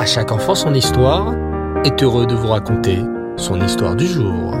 À chaque enfant son histoire est heureux de vous raconter son histoire du jour.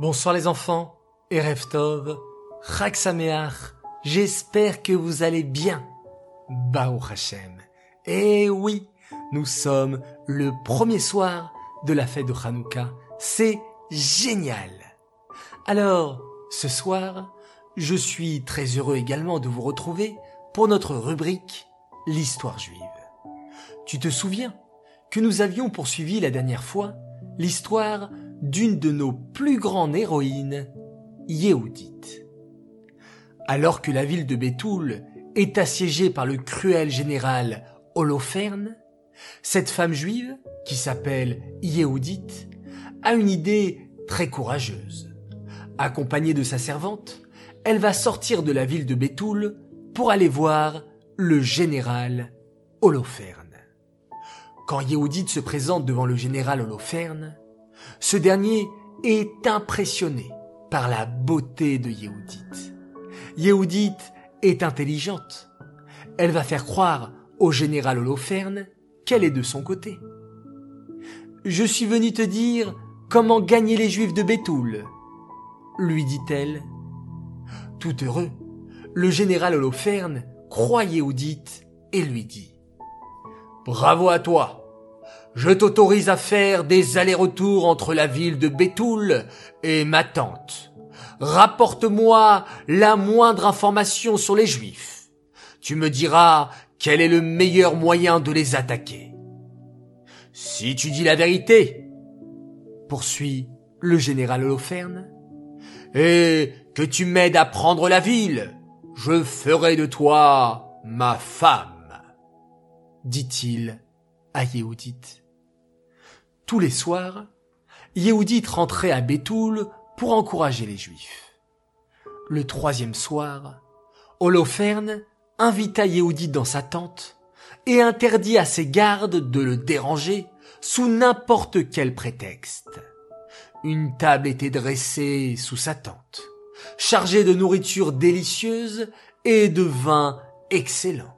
Bonsoir les enfants, Erev Tov, Chag Sameach, j'espère que vous allez bien. Baou Hashem. Eh oui, nous sommes le premier soir de la fête de Hanouka. C'est génial. Alors, ce soir, je suis très heureux également de vous retrouver pour notre rubrique L'histoire juive. Tu te souviens que nous avions poursuivi la dernière fois l'histoire d'une de nos plus grandes héroïnes, Yehudit. Alors que la ville de Bétoul est assiégée par le cruel général Holoferne, cette femme juive, qui s'appelle Yehudit, a une idée très courageuse. Accompagnée de sa servante, elle va sortir de la ville de Bétoul pour aller voir le général Holoferne. Quand Yehudit se présente devant le général Holoferne, ce dernier est impressionné par la beauté de Yehudit. Yehudit est intelligente. Elle va faire croire au général Holoferne qu'elle est de son côté. Je suis venu te dire comment gagner les juifs de Bétoul, lui dit-elle. Tout heureux, le général Holoferne croit Yehudit et lui dit Bravo à toi! Je t'autorise à faire des allers-retours entre la ville de Bétoul et ma tante. Rapporte-moi la moindre information sur les Juifs. Tu me diras quel est le meilleur moyen de les attaquer. Si tu dis la vérité, poursuit le général Holoferne, et que tu m'aides à prendre la ville, je ferai de toi ma femme, dit-il à Yehudit. Tous les soirs, Yehudit rentrait à Bétoul pour encourager les Juifs. Le troisième soir, Holoferne invita Yehudit dans sa tente et interdit à ses gardes de le déranger sous n'importe quel prétexte. Une table était dressée sous sa tente, chargée de nourriture délicieuse et de vin excellent.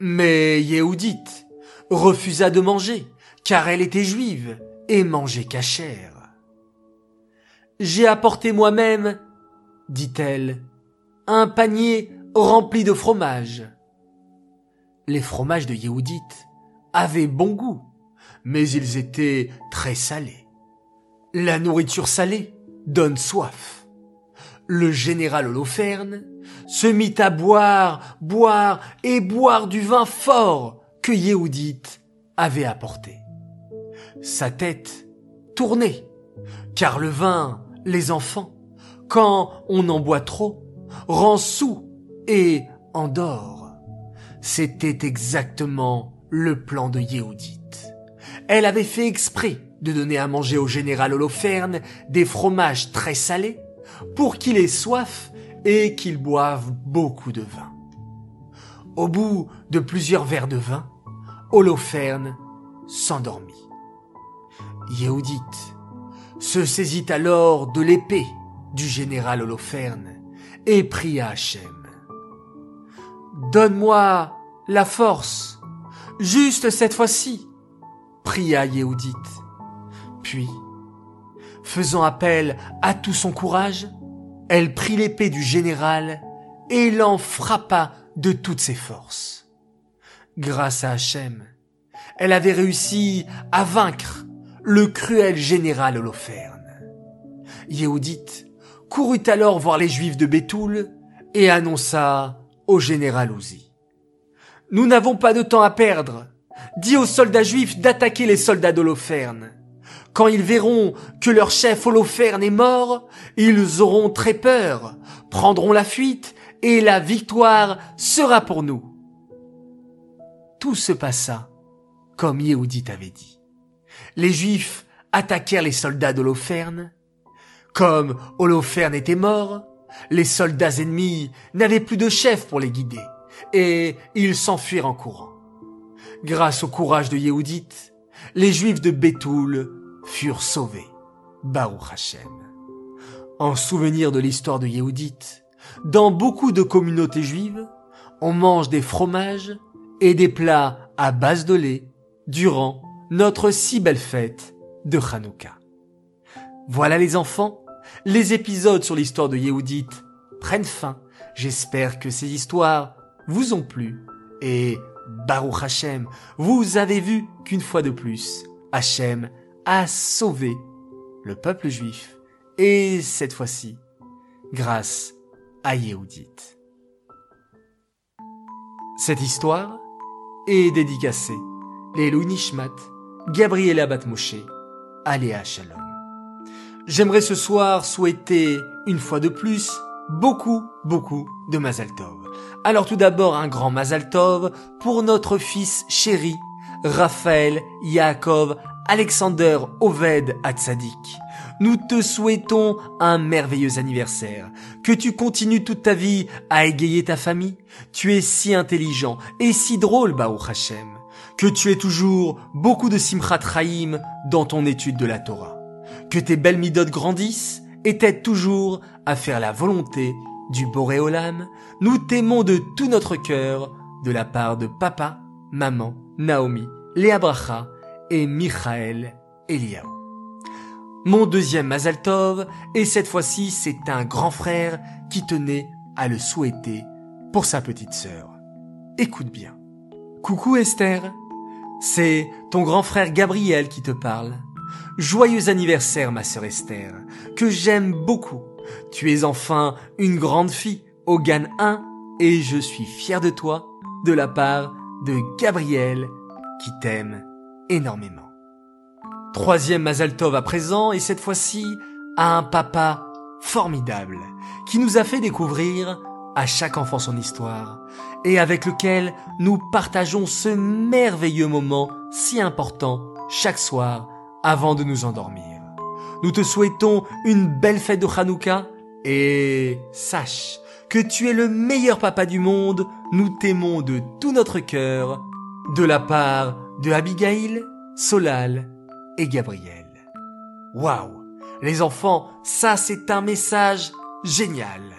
Mais Yehudit refusa de manger car elle était juive et mangeait cachère. J'ai apporté moi-même, dit-elle, un panier rempli de fromage. Les fromages de Yehudit avaient bon goût, mais ils étaient très salés. La nourriture salée donne soif. Le général Holoferne se mit à boire, boire et boire du vin fort que Yehudit avait apporté sa tête tournait, car le vin, les enfants, quand on en boit trop, rend sous et endort. C'était exactement le plan de Yehudit. Elle avait fait exprès de donner à manger au général Holoferne des fromages très salés pour qu'il ait soif et qu'il boive beaucoup de vin. Au bout de plusieurs verres de vin, Holoferne s'endormit. Yehudit se saisit alors de l'épée du général Holoferne et pria Hachem. Donne-moi la force, juste cette fois-ci, pria Yehudit. Puis, faisant appel à tout son courage, elle prit l'épée du général et l'en frappa de toutes ses forces. Grâce à Hachem, elle avait réussi à vaincre le cruel général Holoferne. Yehudit courut alors voir les Juifs de Bétoul et annonça au général Ouzi. Nous n'avons pas de temps à perdre. Dis aux soldats juifs d'attaquer les soldats d'Holoferne. Quand ils verront que leur chef Holoferne est mort, ils auront très peur, prendront la fuite et la victoire sera pour nous. Tout se passa comme Yehudit avait dit les Juifs attaquèrent les soldats d'Holoferne. Comme Holoferne était mort, les soldats ennemis n'avaient plus de chef pour les guider, et ils s'enfuirent en courant. Grâce au courage de Yehudit, les Juifs de Bétoul furent sauvés. Baruch Hashem. En souvenir de l'histoire de Yehudit, dans beaucoup de communautés juives, on mange des fromages et des plats à base de lait durant notre si belle fête de Hanouka. Voilà les enfants, les épisodes sur l'histoire de Yehudit prennent fin. J'espère que ces histoires vous ont plu et Baruch Hashem, vous avez vu qu'une fois de plus, Hashem a sauvé le peuple juif et cette fois-ci, grâce à Yehudit. Cette histoire est dédicacée les Nishmat, Gabriela Batmoshe, Aléa Shalom. J'aimerais ce soir souhaiter, une fois de plus, beaucoup, beaucoup de Mazal Tov. Alors tout d'abord un grand Mazal Tov pour notre fils chéri, Raphaël Yaakov Alexander Oved Hatzadik. Nous te souhaitons un merveilleux anniversaire. Que tu continues toute ta vie à égayer ta famille. Tu es si intelligent et si drôle, Baruch Hashem. Que tu aies toujours beaucoup de Simchat Chaim dans ton étude de la Torah. Que tes belles midotes grandissent et t'aident toujours à faire la volonté du Boréolam. Nous t'aimons de tout notre cœur de la part de papa, maman, Naomi, Léa Bracha et Michael Eliaou. Mon deuxième Mazaltov, et cette fois-ci c'est un grand frère qui tenait à le souhaiter pour sa petite sœur. Écoute bien. Coucou Esther, c'est ton grand frère Gabriel qui te parle. Joyeux anniversaire ma sœur Esther, que j'aime beaucoup. Tu es enfin une grande fille au GAN 1 et je suis fier de toi de la part de Gabriel qui t'aime énormément. Troisième Mazaltov à présent, et cette fois-ci à un papa formidable, qui nous a fait découvrir à chaque enfant son histoire, et avec lequel nous partageons ce merveilleux moment si important chaque soir avant de nous endormir. Nous te souhaitons une belle fête de Hanouka, et sache que tu es le meilleur papa du monde, nous t'aimons de tout notre cœur, de la part de Abigail, Solal et Gabriel. Waouh Les enfants, ça c'est un message génial.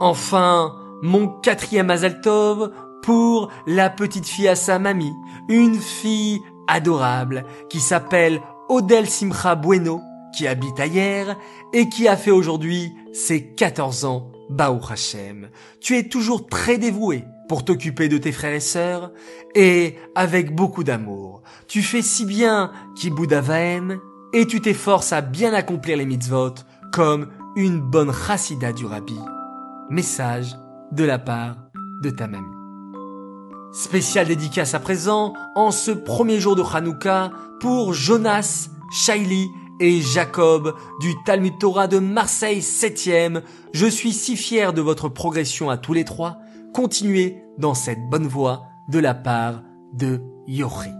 Enfin, mon quatrième Azaltov pour la petite fille à sa mamie, une fille adorable qui s'appelle Odel Simcha Bueno, qui habite ailleurs et qui a fait aujourd'hui ses 14 ans, Baou Hashem. Tu es toujours très dévoué pour t'occuper de tes frères et sœurs, et avec beaucoup d'amour. Tu fais si bien Kiboudavaem, et tu t'efforces à bien accomplir les mitzvot, comme une bonne chassida du rabbi. Message de la part de ta mamie. Spécial dédicace à présent, en ce premier jour de Hanouka, pour Jonas, Shaili et Jacob du Talmud Torah de Marseille 7e. Je suis si fier de votre progression à tous les trois. Continuer dans cette bonne voie de la part de Yori.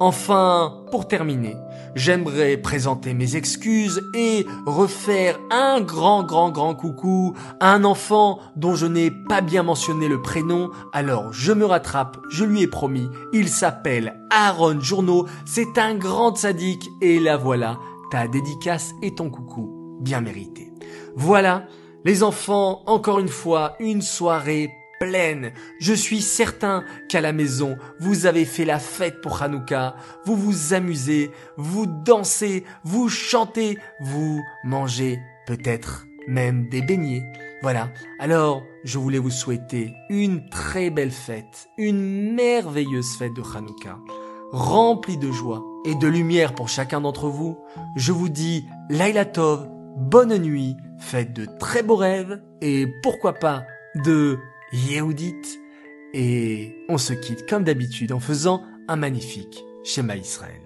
Enfin, pour terminer, j'aimerais présenter mes excuses et refaire un grand grand grand coucou à un enfant dont je n'ai pas bien mentionné le prénom, alors je me rattrape, je lui ai promis, il s'appelle Aaron Journeau, c'est un grand sadique. Et la voilà, dédicace et ton coucou, bien mérité. Voilà, les enfants, encore une fois, une soirée pleine. Je suis certain qu'à la maison, vous avez fait la fête pour Hanouka, vous vous amusez, vous dansez, vous chantez, vous mangez peut-être même des beignets. Voilà. Alors, je voulais vous souhaiter une très belle fête, une merveilleuse fête de Hanouka, remplie de joie et de lumière pour chacun d'entre vous. Je vous dis Laila Tov, bonne nuit, faites de très beaux rêves et pourquoi pas de Yehudit, et on se quitte comme d'habitude en faisant un magnifique schéma Israël.